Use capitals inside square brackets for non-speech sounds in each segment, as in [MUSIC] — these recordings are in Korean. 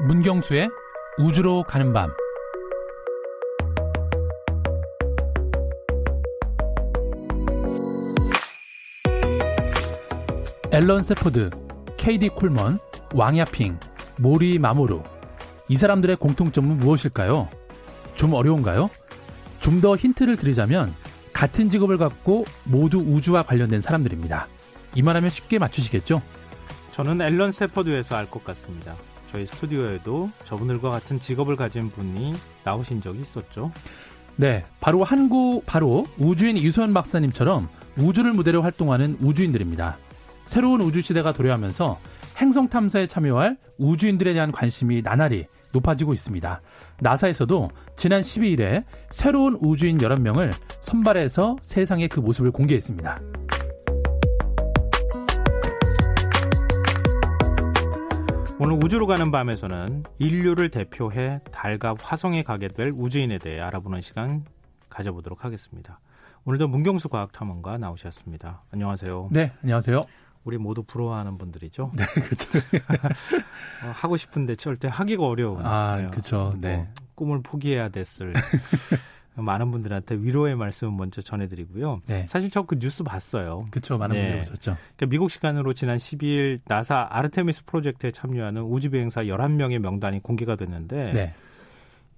문경수의 우주로 가는 밤 앨런 세포드, 케이디 콜먼, 왕야핑, 모리 마모루 이 사람들의 공통점은 무엇일까요? 좀 어려운가요? 좀 더 힌트를 드리자면 같은 직업을 갖고 모두 우주와 관련된 사람들입니다. 이 말하면 쉽게 맞추시겠죠? 저는 앨런 세퍼드에서 알 것 같습니다. 저희 스튜디오에도 저분들과 같은 직업을 가진 분이 나오신 적이 있었죠. 네, 바로 한국 바로 우주인 이소연 박사님처럼 우주를 무대로 활동하는 우주인들입니다. 새로운 우주 시대가 도래하면서 행성 탐사에 참여할 우주인들에 대한 관심이 나날이 높아지고 있습니다. 나사에서도 지난 12일에 새로운 우주인 11명을 선발해서 세상에 그 모습을 공개했습니다. 오늘 우주로 가는 밤에서는 인류를 대표해 달과 화성에 가게 될 우주인에 대해 알아보는 시간 가져보도록 하겠습니다. 오늘도 문경수 과학탐험가 나오셨습니다. 안녕하세요. 네, 안녕하세요. 우리 모두 부러워하는 분들이죠. 네, 그렇죠. [LAUGHS] 어, 하고 싶은데 절대 하기가 어려운. 아, 그렇죠. 네. 뭐 꿈을 포기해야 됐을 [LAUGHS] 많은 분들한테 위로의 말씀 먼저 전해드리고요. 네. 사실 저 그 뉴스 봤어요. 그렇죠. 많은 네. 분들이 보셨죠. 그러니까 미국 시간으로 지난 12일 나사 아르테미스 프로젝트에 참여하는 우주 비행사 11명의 명단이 공개가 됐는데 네.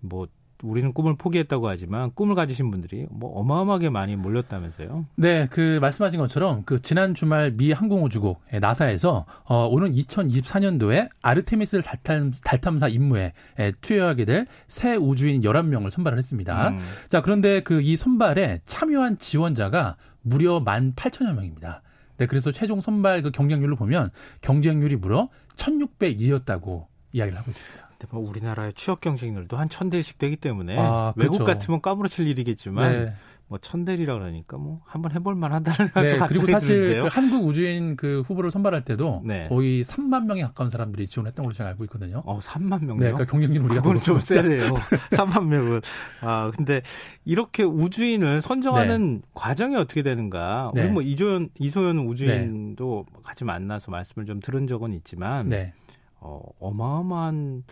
뭐 우리는 꿈을 포기했다고 하지만 꿈을 가지신 분들이 뭐 어마어마하게 많이 몰렸다면서요? 네, 그 말씀하신 것처럼 그 지난 주말 미 항공우주국 나사에서 어, 오는 2024년도에 아르테미스 달탐, 달탐사 임무에 투여하게 될 새 우주인 11명을 선발을 했습니다. 음. 자, 그런데 그 이 선발에 참여한 지원자가 무려 18,000여 명입니다. 네, 그래서 최종 선발 그 경쟁률로 보면 경쟁률이 무려 1,600이었다고 이야기를 하고 있습니다. 뭐 우리나라의 취업 경쟁률도 한 천 대씩 되기 때문에 아, 그렇죠. 외국 같으면 까무러칠 일이겠지만 네. 뭐 천 대리라 그러니까 뭐 한번 해볼 만하다는 [LAUGHS] 네, 그리고 사실 그 한국 우주인 그 후보를 선발할 때도 네. 거의 3만 명에 가까운 사람들이 지원했던 걸로 제가 알고 있거든요. 어, 3만 명요? 네, 그러니까 경쟁률 우리가 그건 좀 세네요. [LAUGHS] [LAUGHS] 3만 명은. 아, 근데 이렇게 우주인을 선정하는 네. 과정이 어떻게 되는가? 우리 네. 뭐 이조연 이소연 우주인도 같이 만나서 말씀을 좀 들은 적은 있지만 네. 어, 어마어마한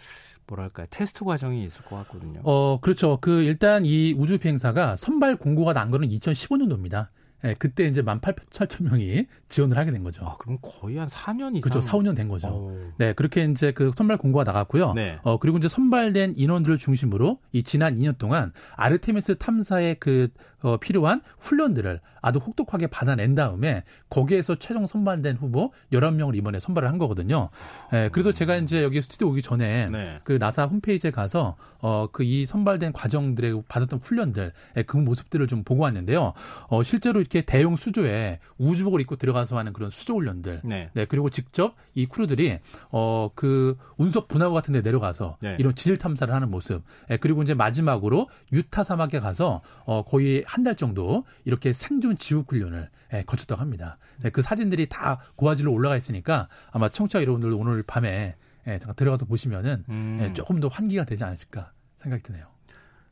뭐랄까 테스트 과정이 있을 것 같거든요. 어, 그렇죠. 그 일단 이 우주 비행사가 선발 공고가 난 거는 2015년도입니다. 예, 그때 이제 만 8천 명이 지원을 하게 된 거죠. 아, 그럼 거의 한 4년 이상. 그렇죠. 4, 5년 된 거죠. 오. 어. 네, 그렇게 이제 그 선발 공고가 나갔고요. 네. 어, 그리고 이제 선발된 인원들을 중심으로 이 지난 2년 동안 아르테미스 탐사의 그 어, 필요한 훈련들을 아주 혹독하게 받아낸 다음에 거기에서 최종 선발된 후보 11명을 이번에 선발을 한 거거든요. 예, 그래서 제가 이제 여기 스튜디오 오기 전에 네. 그 나사 홈페이지에 가서 어, 그 이 선발된 과정들에 받았던 훈련들, 예, 그 모습들을 좀 보고 왔는데요. 어, 실제로 이렇게 대형 수조에 우주복을 입고 들어가서 하는 그런 수조 훈련들. 네. 네 그리고 직접 이 크루들이 어, 그 운석 분화구 같은 데 내려가서 네. 이런 지질 탐사를 하는 모습. 예, 그리고 이제 마지막으로 유타 사막에 가서 어, 거의 한 달 정도 이렇게 생존 지옥 훈련을 예, 거쳤다고 합니다. 네, 그 사진들이 다 고화질로 올라가 있으니까 아마 청취자 여러분들 오늘 밤에 예, 잠깐 들어가서 보시면은 음. 예, 조금 더 환기가 되지 않으실까 생각이 드네요.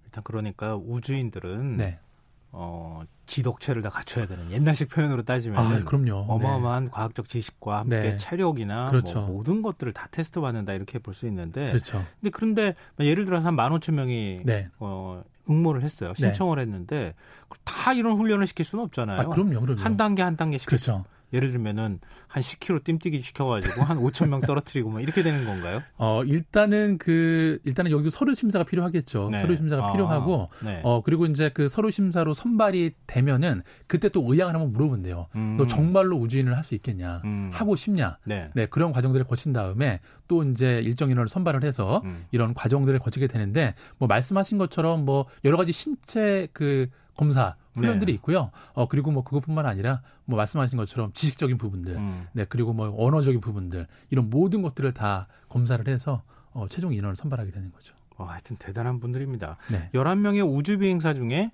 일단 그러니까 우주인들은 네. 어, 지독체를 다 갖춰야 되는 옛날식 표현으로 따지면 아, 그럼요. 어마어마한 네. 과학적 지식과 함께 네. 체력이나 그렇죠. 뭐 모든 것들을 다 테스트 받는다 이렇게 볼 수 있는데 그렇죠. 근데 그런데 예를 들어서 한 15,000명이 네. 어, 응모를 했어요. 네. 신청을 했는데 다 이런 훈련을 시킬 수는 없잖아요. 아, 그럼요, 그럼요. 한 단계 한 단계씩 그렇죠. 예를 들면은 한 10km 띰뛰기 시켜가지고 한 5천 명 떨어뜨리고 뭐 이렇게 되는 건가요? [LAUGHS] 어 일단은 그 일단은 여기 서류 심사가 필요하겠죠. 네. 서류 심사가 아, 필요하고 네. 어 그리고 이제 그 서류 심사로 선발이 되면은 그때 또 의향을 한번 물어본대요. 음. 너 정말로 우주인을 할 수 있겠냐? 음. 하고 싶냐? 네. 네. 그런 과정들을 거친 다음에 또 이제 일정 인원을 선발을 해서 음. 이런 과정들을 거치게 되는데 뭐 말씀하신 것처럼 뭐 여러 가지 신체 그 검사 훈련들이 네. 있고요. 어 그리고 뭐 그것뿐만 아니라 뭐 말씀하신 것처럼 지식적인 부분들, 음. 네 그리고 뭐 언어적인 부분들 이런 모든 것들을 다 검사를 해서 어 최종 인원을 선발하게 되는 거죠. 어, 하여튼 대단한 분들입니다. 네. 11명의 우주 비행사 중에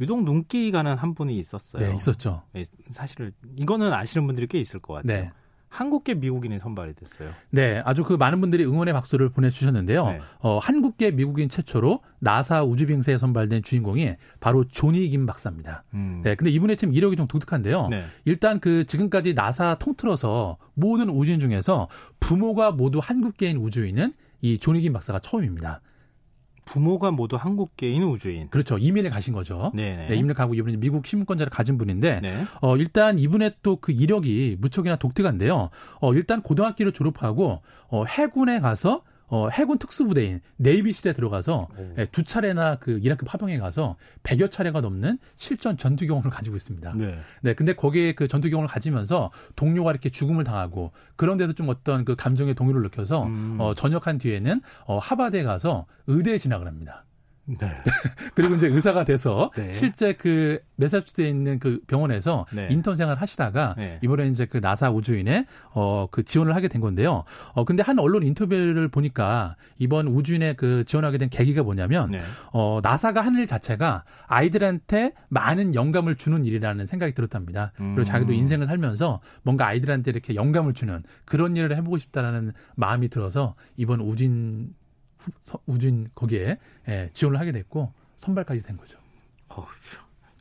유독 눈기 가는 한 분이 있었어요. 네, 있었죠. 네, 사실 이거는 아시는 분들이 꽤 있을 것 같아요. 네. 한국계 미국인이 선발이 됐어요. 네, 아주 그 많은 분들이 응원의 박수를 보내주셨는데요. 네. 어, 한국계 미국인 최초로 나사 우주비행사에 선발된 주인공이 바로 조니 김 박사입니다. 음. 네, 근데 이분의 참 이력이 좀 독특한데요. 네. 일단 그 지금까지 나사 통틀어서 모든 우주인 중에서 부모가 모두 한국계인 우주인은 이 조니 김 박사가 처음입니다. 부모가 모두 한국계인 우주인. 그렇죠. 이민을 가신 거죠. 네네. 네, 이민을 가고 이분이 미국 시민권자를 가진 분인데, 네. 어, 일단 이분의 또 그 이력이 무척이나 독특한데요. 어, 일단 고등학교를 졸업하고, 어, 해군에 가서 어, 해군 특수부대인 네이비실에 들어가서 예, 두 차례나 그 이라크 파병에 가서 100여 차례가 넘는 실전 전투 경험을 가지고 있습니다. 네. 네. 근데 거기에 그 전투 경험을 가지면서 동료가 이렇게 죽음을 당하고 그런 데서 좀 어떤 그 감정의 동요를 느껴서 음. 어, 전역한 뒤에는 어, 하바드에 가서 의대에 진학을 합니다. 네. [LAUGHS] 그리고 이제 의사가 돼서 네. 실제 그 메사추세츠에 있는 그 병원에서 네. 인턴 생활 하시다가 네. 이번에 이제 그 나사 우주인에 어 그 지원을 하게 된 건데요. 어 근데 한 언론 인터뷰를 보니까 이번 우주인에 그 지원하게 된 계기가 뭐냐면 네. 어 나사가 하는 일 자체가 아이들한테 많은 영감을 주는 일이라는 생각이 들었답니다. 음. 그리고 자기도 인생을 살면서 뭔가 아이들한테 이렇게 영감을 주는 그런 일을 해보고 싶다라는 마음이 들어서 이번 우주인 우준 거기에 예, 지원을 하게 됐고 선발까지 된 거죠. 어,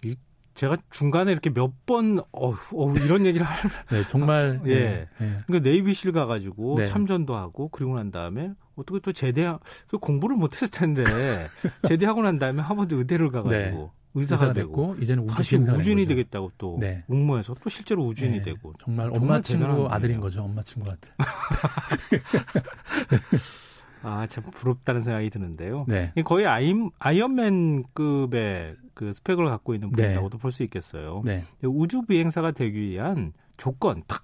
이, 제가 중간에 이렇게 몇 번 어, 어, 이런 얘기를 할 [LAUGHS] 네, 정말 아, 예. 예. 예. 그러니까 네이비실 가 가지고 네. 참전도 하고 그리고 난 다음에 어떻게 또 제대 그 공부를 못 했을 텐데 [LAUGHS] 제대하고 난 다음에 하버드 의대를 가 가지고 네. 의사가, 의사가 되고 이제는 다시 우주인이 되겠다고 또 네. 응모해서 또 실제로 우주인이 네. 되고 정말 엄마 친구 아들인 거죠 엄마 친구 같은. [LAUGHS] 아, 참 부럽다는 생각이 드는데요. 네. 거의 아이, 아이언맨급의 그 스펙을 갖고 있는 분이라고도 네. 볼수 있겠어요. 네. 우주 비행사가 되기 위한 조건 딱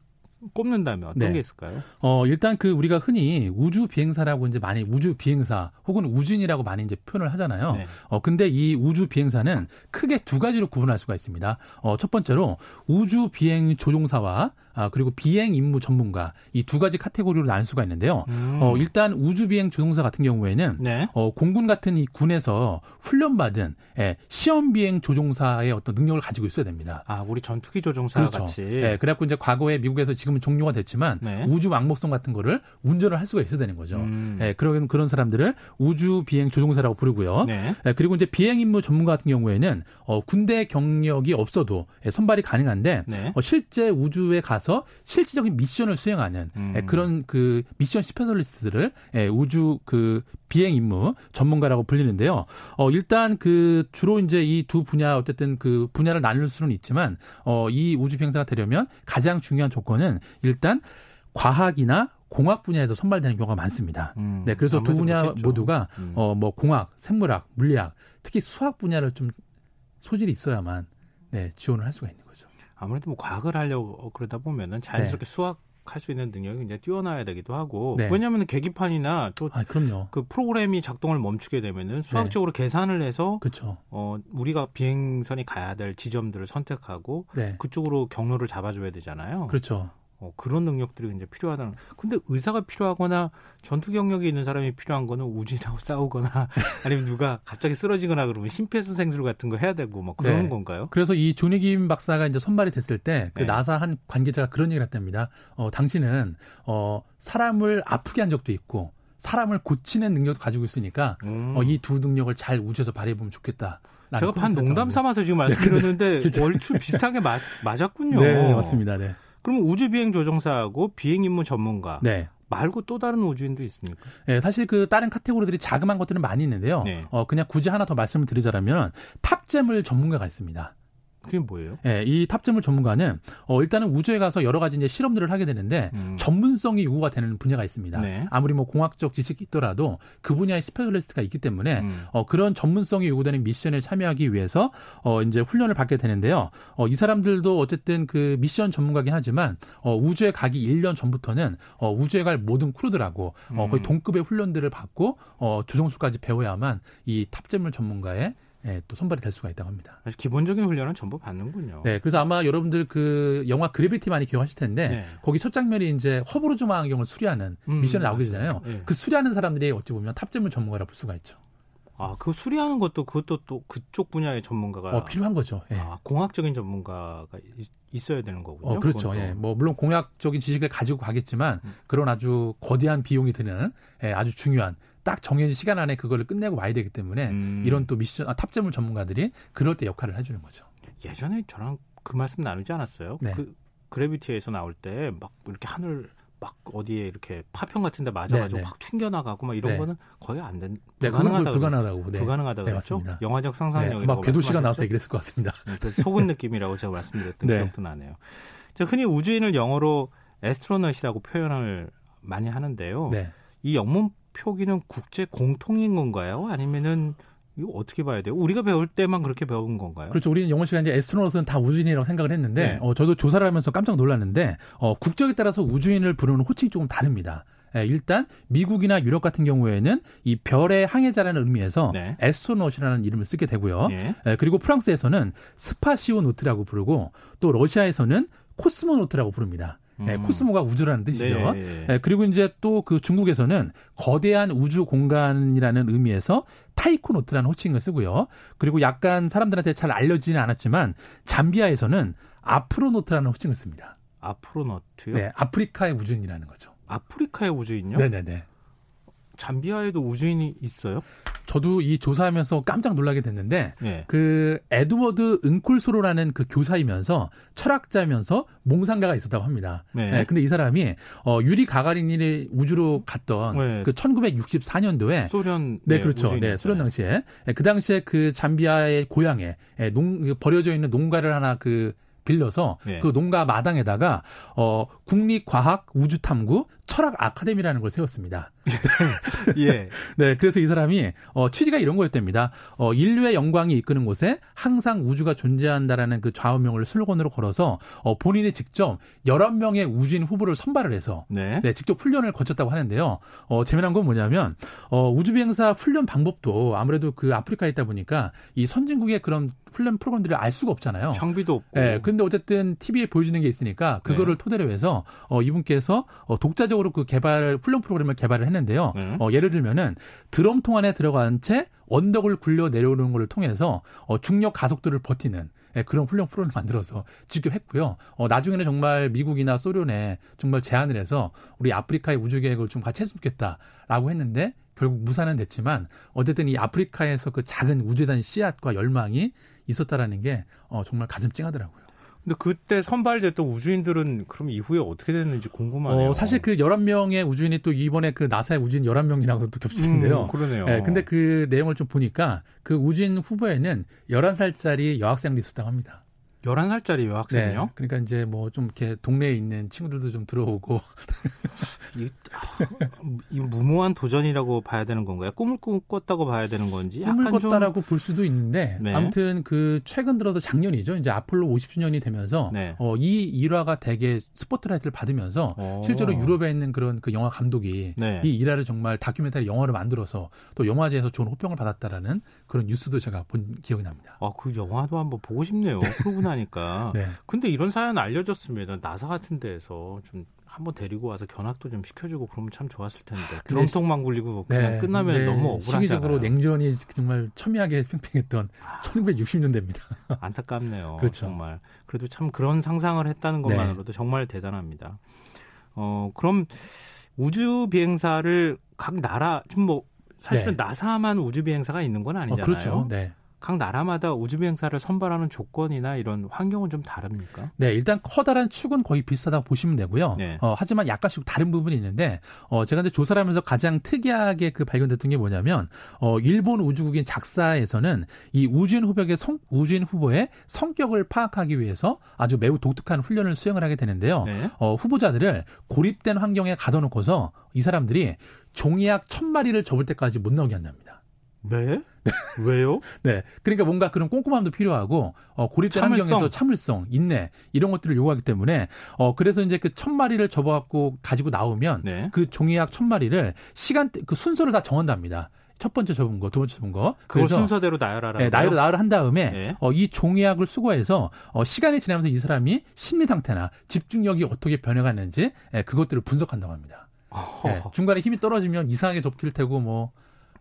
꼽는다면 어떤 네. 게 있을까요? 어, 일단 그 우리가 흔히 우주 비행사라고 이제 많이 우주 비행사 혹은 우주인이라고 많이 이제 표현을 하잖아요. 네. 어, 근데 이 우주 비행사는 크게 두 가지로 구분할 수가 있습니다. 어, 첫 번째로 우주 비행 조종사와 아, 그리고 비행 임무 전문가 이 두 가지 카테고리로 나눌 수가 있는데요. 음. 어, 일단 우주 비행 조종사 같은 경우에는 네. 어, 공군 같은 이 군에서 훈련받은 예, 시험 비행 조종사의 어떤 능력을 가지고 있어야 됩니다. 아, 우리 전투기 조종사 그렇죠. 같이. 예, 그래갖고 이제 과거에 미국에서 지금은 종료가 됐지만 네. 우주 왕복선 같은 거를 운전을 할 수가 있어야 되는 거죠. 음. 예, 그런 그런 사람들을 우주 비행 조종사라고 부르고요. 네. 예, 그리고 이제 비행 임무 전문가 같은 경우에는 어, 군대 경력이 없어도 예, 선발이 가능한데 네. 어, 실제 우주에 가 가서 실질적인 미션을 수행하는 음. 예, 그런 그 mission specialist들을 예, 우주 그 비행 임무 전문가라고 불리는데요. 어 일단 그 주로 이제 이 두 분야 어쨌든 그 분야를 나눌 수는 있지만 어이 우주 비행사가 되려면 가장 중요한 조건은 일단 과학이나 공학 분야에서 선발되는 경우가 많습니다. 음, 네, 그래서 두 분야 그렇겠죠. 모두가 음. 어뭐 공학, 생물학, 물리학, 특히 수학 분야를 좀 소질이 있어야만 네, 지원을 할 수가 있는. 아무래도 뭐 과학을 하려고 그러다 보면은 자연스럽게 네. 수학 할수 있는 능력이 굉장히 뛰어나야 되기도 하고 네. 왜냐하면 계기판이나 또그 아, 프로그램이 작동을 멈추게 되면은 수학적으로 네. 계산을 해서 그쵸. 어 우리가 비행선이 가야 될 지점들을 선택하고 네. 그쪽으로 경로를 잡아줘야 되잖아요. 그렇죠. 어, 그런 능력들이 이제 필요하다는. 근데 의사가 필요하거나 전투 경력이 있는 사람이 필요한 거는 우진하고 [LAUGHS] 싸우거나 아니면 누가 갑자기 쓰러지거나 그러면 심폐소생술 같은 거 해야 되고 뭐 그런 네. 건가요? 그래서 이 조니김 박사가 이제 선발이 됐을 때그 네. 나사 한 관계자가 그런 얘기를 했답니다. 어, 당신은 어, 사람을 아프게 한 적도 있고 사람을 고치는 능력도 가지고 있으니까 음. 어, 이 두 능력을 잘 우주에서 발휘해보면 좋겠다. 제가 반 농담 삼아서 지금 [LAUGHS] 말씀드렸는데 [LAUGHS] 네, 얼추 비슷하게 맞, 맞았군요. 네, 맞습니다. 네. 그럼 우주 비행 조종사하고 비행 임무 전문가 네. 말고 또 다른 우주인도 있습니까? 네, 사실 그 다른 카테고리들이 자그마한 것들은 많이 있는데요. 네. 어, 그냥 굳이 하나 더 말씀을 드리자면 탑재물 전문가가 있습니다. 그게 뭐예요? 예, 이 탑재물 전문가는 어 일단은 우주에 가서 여러 가지 이제 실험들을 하게 되는데 음. 전문성이 요구가 되는 분야가 있습니다. 네. 아무리 뭐 공학적 지식이 있더라도 그 분야의 specialist가 있기 때문에 음. 어 그런 전문성이 요구되는 미션에 참여하기 위해서 어 이제 훈련을 받게 되는데요. 어이 사람들도 어쨌든 그 미션 전문가긴 하지만 어 우주에 가기 1년 전부터는 어 우주에 갈 모든 crew들하고 어 거의 음. 동급의 훈련들을 받고 어 조종술까지 배워야만 이 탑재물 전문가의 예, 또 선발이 될 수가 있다고 합니다. 기본적인 훈련은 전부 받는군요. 네, 그래서 아마 여러분들 그 영화 그래비티 많이 기억하실 텐데 네. 거기 첫 장면이 이제 허블 우주 망원경을 수리하는 음, 미션에 나오게 되잖아요. 네. 그 수리하는 사람들이 어찌 보면 탑재물 전문가라 볼 수가 있죠. 아, 그 수리하는 것도 그것도 또 그쪽 분야의 전문가가 어, 필요한 거죠. 예. 아, 공학적인 전문가가 있, 어야 되는 거군요. 어, 그렇죠. 예. 뭐 물론 공학적인 지식을 가지고 가겠지만 음. 그런 아주 거대한 비용이 드는 예, 아주 중요한 딱 정해진 시간 안에 그거를 끝내고 와야 되기 때문에 음. 이런 또 미션 아, 탑재물 전문가들이 그럴 때 역할을 해 주는 거죠. 예전에 저랑 그 말씀 나누지 않았어요? 네. 그 그래비티에서 나올 때 막 이렇게 하늘 막 어디에 이렇게 파편 같은 데 맞아가지고 네, 네. 확 튕겨나가고 막 이런 네. 거는 거의 안 된, 불가능하다고. 네, 불가능하다고. 네. 불가능하다고 네, 그랬죠? 맞습니다. 영화적 상상력이. 막 궤도씨가 나와서 얘기했을 것 같습니다. 네, 속은 느낌이라고 제가 말씀드렸던 기억도 나네요. 자, 흔히 우주인을 영어로 astronaut이라고 표현을 많이 하는데요. 이 영문 표기는 국제 공통인 건가요? 아니면은 이거 어떻게 봐야 돼요? 우리가 배울 때만 그렇게 배운 건가요? 그렇죠. 우리는 영어 시간에 astronaut은 다 우주인이라고 생각을 했는데, 네. 어, 저도 조사를 하면서 깜짝 놀랐는데, 어, 국적에 따라서 우주인을 부르는 호칭이 조금 다릅니다. 예, 일단 미국이나 유럽 같은 경우에는 이 별의 항해자라는 의미에서 네. astronaut이라는 이름을 쓰게 되고요. 네. 예, 그리고 프랑스에서는 spationaute라고 부르고 또 러시아에서는 cosmonaut라고 부릅니다. 예, 음. cosmo가 우주라는 뜻이죠. 네. 예, 그리고 이제 또 그 중국에서는 거대한 우주 공간이라는 의미에서 taikonaut라는 호칭을 쓰고요. 그리고 약간 사람들한테 잘 알려지지는 않았지만 잠비아에서는 afronaut라는 호칭을 씁니다. afronaut요? 네, 아프리카의 우주인이라는 거죠. 아프리카의 우주인요? 네네네. 잠비아에도 우주인이 있어요? 저도 이 조사하면서 깜짝 놀라게 됐는데 네. 그 에드워드 은콜로소라는 그 교사이면서 철학자면서 몽상가가 있었다고 합니다. 네. 네 근데 이 사람이 어 유리 가가린이 우주로 갔던 네. 그 1964년도에 소련 네, 네 그렇죠. 네, 소련 당시에 네, 그 당시에 그 잠비아의 고향에 예, 농 버려져 있는 농가를 하나 그 빌려서 예. 그 농가 마당에다가 어 국립과학 우주탐구 철학 아카데미라는 걸 세웠습니다. 예. 네, 그래서 이 사람이 어 취지가 이런 거였답니다. 어 인류의 영광이 이끄는 곳에 항상 우주가 존재한다라는 그 좌우명을 슬로건으로 걸어서 어 본인이 직접 11명의 우주인 후보를 선발을 해서 네. 네, 직접 훈련을 거쳤다고 하는데요. 어 재미난 건 뭐냐면 어 우주 비행사 훈련 방법도 아무래도 그 아프리카에 있다 보니까 이 선진국의 그런 훈련 프로그램들을 알 수가 없잖아요. 장비도 없고. 네, 근데 어쨌든 TV에 보여주는 게 있으니까 그거를 네. 토대로 해서 어 이분께서 어 독자적으로 그 개발 훈련 프로그램을 개발을 했는데요. 네. 어, 예를 들면은 드럼통 안에 들어간 채 언덕을 굴려 내려오는 것을 통해서 어, 중력 가속도를 버티는 예, 그런 훈련 프로그램을 만들어서 직접 했고요. 어, 나중에는 정말 미국이나 소련에 정말 제안을 해서 우리 아프리카의 우주 계획을 좀 같이 했으면 좋겠다라고 했는데 결국 무산은 됐지만 어쨌든 이 아프리카에서 그 작은 대한 씨앗과 열망이 있었다라는 게 어, 정말 가슴 찡하더라고요. 근데 그때 선발됐던 우주인들은 그럼 이후에 어떻게 됐는지 궁금하네요. 어, 사실 그 11명의 우주인이 또 이번에 그 나사의 우주인 11명이랑도 또 겹치는데요. 음, 그러네요. 네, 근데 그 내용을 좀 보니까 그 우주인 후보에는 11살짜리 여학생도 있었다고 합니다. 11살짜리 여학생이요? 네, 그러니까 이제 뭐 좀 이렇게 동네에 있는 친구들도 좀 들어오고. [LAUGHS] 이, 이 무모한 도전이라고 봐야 되는 건가요? 꿈을 꿨다고 봐야 되는 건지? 꿈을 꿨다라고 좀... 볼 수도 있는데 네. 아무튼 그 최근 들어서 작년이죠. 이제 아폴로 50주년이 되면서 네. 어, 이 일화가 되게 스포트라이트를 받으면서 오. 어. 실제로 유럽에 있는 그런 그 영화 감독이 네. 이 일화를 정말 다큐멘터리 영화를 만들어서 또 영화제에서 좋은 호평을 받았다라는 그런 뉴스도 제가 본 기억이 납니다. 아, 그 영화도 한번 보고 싶네요. 그러고 [LAUGHS] 나 니까. 네. 근데 이런 사연 알려졌으면 나사 같은 데에서 좀 한번 데리고 와서 견학도 좀 시켜주고 그러면 참 좋았을 텐데 드럼통만 굴리고 그냥 네, 끝나면 네, 너무 억울하잖아요. 시기적으로 냉전이 정말 첨예하게 팽팽했던 아, 1960년대입니다. [LAUGHS] 안타깝네요. 그렇죠. 정말 그래도 참 그런 상상을 했다는 네. 것만으로도 네. 정말 대단합니다. 어 그럼 우주 비행사를 각 나라 지금 뭐 사실은 네. 나사만 우주 비행사가 있는 건 아니잖아요. 어, 그렇죠. 네. 각 나라마다 우주 비행사를 선발하는 조건이나 이런 환경은 좀 다릅니까? 네, 일단 커다란 축은 거의 비슷하다고 보시면 되고요. 네. 어, 하지만 약간씩 다른 부분이 있는데 어, 제가 이제 조사를 하면서 가장 특이하게 그 발견됐던 게 뭐냐면 어, 일본 우주국인 작사에서는 이 우주인 후보의 성, 우주인 후보의 성격을 파악하기 위해서 아주 매우 독특한 훈련을 수행을 하게 되는데요. 네. 어, 후보자들을 고립된 환경에 가둬놓고서 이 사람들이 종이약 천 마리를 접을 때까지 못 나오게 한답니다. 네? 왜요? [LAUGHS] 네. 그러니까 뭔가 그런 꼼꼼함도 필요하고 어 고립된 참을성. 환경에서 참을성, 인내 이런 것들을 요구하기 때문에 어 그래서 이제 그 천 마리를 접어 갖고 가지고 나오면 네. 그 종이약 천 마리를 시간 그 순서를 다 정한답니다. 첫 번째 접은 거, 두 번째 접은 거. 그걸 순서대로 나열하라. 네, 나열 나열을 한 다음에 네. 어, 이 종이약을 수거해서 어, 시간이 지나면서 이 사람이 심리 상태나 집중력이 어떻게 변해갔는지 예, 그것들을 분석한다고 합니다. 예, 중간에 힘이 떨어지면 이상하게 접힐 테고 뭐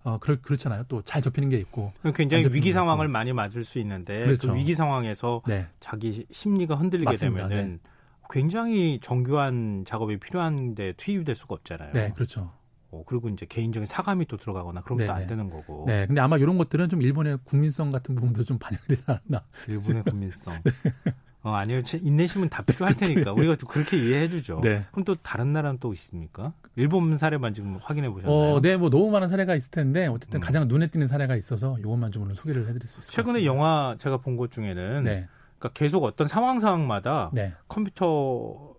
어, 그렇, 그렇잖아요. 또 잘 접히는 게 있고. 굉장히 위기 상황을 있고. 많이 맞을 수 있는데 그 그렇죠. 그 위기 상황에서 네. 자기 심리가 흔들리게 맞습니다. 되면은 네. 굉장히 정교한 작업이 필요한데 투입이 될 수가 없잖아요. 네, 그렇죠. 어, 그리고 이제 개인적인 사감이 또 들어가거나 그러면 또안 되는 거고. 네, 근데 아마 이런 것들은 좀 일본의 국민성 같은 부분도 좀 반영되지 않았나. 일본의 국민성. [LAUGHS] 네. 어, 아니요. 인내심은 다 필요할 테니까 우리가 또 그렇게 이해해 주죠. 네. 그럼 또 다른 나라는 또 있습니까? 일본 사례만 지금 확인해 보셨나요? 어, 네, 뭐 너무 많은 사례가 있을 텐데 어쨌든 음. 가장 눈에 띄는 사례가 있어서 이것만 좀 오늘 소개를 해드릴 수 있을 것 최근에 영화 제가 본 것 중에는 네. 그러니까 계속 어떤 상황 상황마다 네. 컴퓨터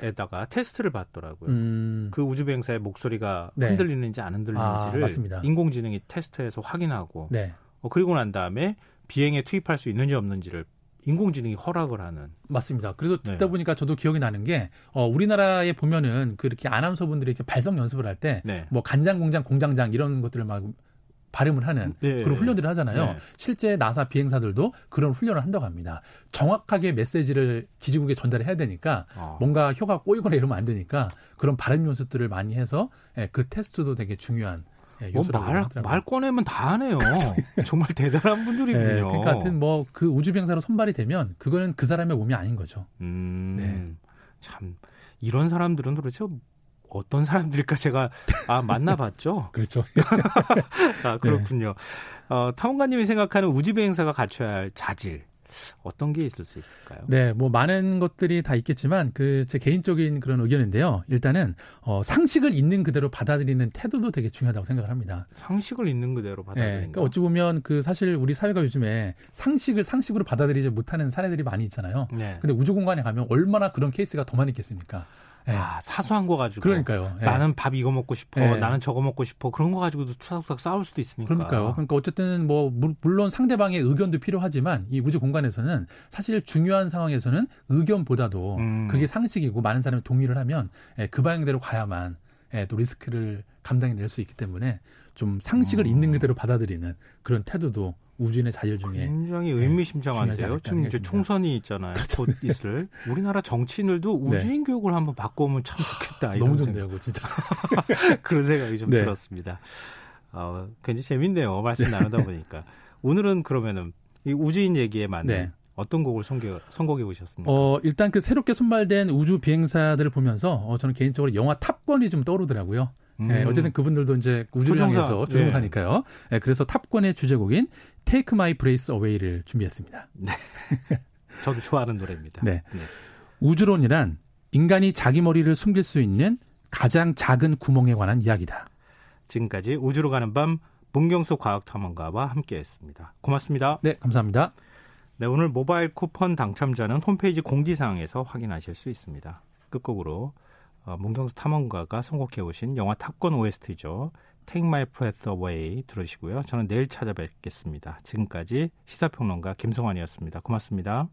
에다가 테스트를 받더라고요. 음. 그 우주 비행사의 목소리가 네. 흔들리는지 안 흔들리는지를 아, 인공지능이 테스트해서 확인하고 네. 어, 그리고 난 다음에 비행에 투입할 수 있는지 없는지를 인공지능이 허락을 하는. 맞습니다. 그래서 듣다 네. 보니까 저도 기억이 나는 게, 어, 우리나라에 보면은 그렇게 아나운서분들이 이렇게 발성 연습을 할 때, 네. 뭐 간장 공장, 공장장 이런 것들을 막 발음을 하는 네. 그런 훈련들을 하잖아요. 네. 실제 나사 비행사들도 그런 훈련을 한다고 합니다. 정확하게 메시지를 기지국에 전달해야 되니까 어. 뭔가 혀가 꼬이거나 이러면 안 되니까 그런 발음 연습들을 많이 해서 예, 그 테스트도 되게 중요한 예, 뭐 말, 말 꺼내면 다 하네요. [LAUGHS] 정말 대단한 분들이군요. 네, 그러니까 하여튼 뭐 그 우주 병사로 선발이 되면 그거는 그 사람의 몸이 아닌 거죠. 음, 네. 참 이런 사람들은 도대체 어떤 사람들일까 제가 아 만나봤죠. [LAUGHS] 그렇죠. [LAUGHS] 아 그렇군요. 네. 어, 탐험가님이 생각하는 우주 비행사가 갖춰야 할 자질 어떤 게 있을 수 있을까요? 네, 뭐 많은 것들이 다 있겠지만 그 제 개인적인 그런 의견인데요. 일단은 어, 상식을 있는 그대로 받아들이는 태도도 되게 중요하다고 생각을 합니다. 상식을 있는 그대로 받아들이는. 네, 그러니까 어찌 보면 그 사실 우리 사회가 요즘에 상식을 상식으로 받아들이지 못하는 사례들이 많이 있잖아요. 네. 근데 우주 공간에 가면 얼마나 그런 케이스가 더 많이 있겠습니까? 네. 아, 사소한 거 가지고. 그러니까요. 네. 나는 밥 이거 먹고 싶어. 네. 나는 저거 먹고 싶어. 그런 거 가지고도 투닥투닥 싸울 수도 있으니까. 그러니까요. 그러니까 어쨌든 뭐 물론 상대방의 의견도 필요하지만 이 우주 공간에서는 사실 중요한 상황에서는 의견보다도 음. 그게 상식이고 많은 사람이 동의를 하면 예, 그 방향대로 가야만 예, 또 리스크를 감당해낼 수 있기 때문에 좀 상식을 음. 있는 그대로 받아들이는 그런 태도도 우주인의 자질 중에 굉장히 네, 의미심장한데요. 지금 이제 총선이 있잖아요. 그렇죠. 곧 있을 [LAUGHS] 우리나라 정치인들도 네. 우주인 네. 교육을 한번 바꿔오면 참 좋겠다. 너무 좋네요, 그 진짜. [LAUGHS] 그런 생각이 좀 네. 들었습니다. 어, 굉장히 재밌네요. 말씀 네. 나누다 보니까 오늘은 그러면은 이 우주인 얘기에 맞는 네. 어떤 곡을 선곡, 선곡 해 보셨습니까? 어, 일단 그 새롭게 선발된 우주 비행사들을 보면서 어, 저는 개인적으로 영화 탑건이 좀 떠오르더라고요. 음. 예, 어쨌든 그분들도 이제 우주를 조종사. 향해서 조종사니까요. 예. 예, 그래서 탑건의 주제곡인 Take My Breath Away를 준비했습니다. 네. [LAUGHS] 저도 좋아하는 노래입니다. 네. 네. 우주론이란 인간이 자기 머리를 숨길 수 있는 가장 작은 구멍에 관한 이야기다. 지금까지 우주로 가는 밤 문경수 과학탐험가와 함께했습니다. 고맙습니다. 네, 감사합니다. 네, 오늘 모바일 쿠폰 당첨자는 홈페이지 공지사항에서 확인하실 수 있습니다. 끝곡으로 어, 문경수 탐험가가 선곡해 오신 영화 탑건 OST죠. Take My Breath Away 들으시고요. 저는 내일 찾아뵙겠습니다. 지금까지 시사평론가 김성환이었습니다. 고맙습니다.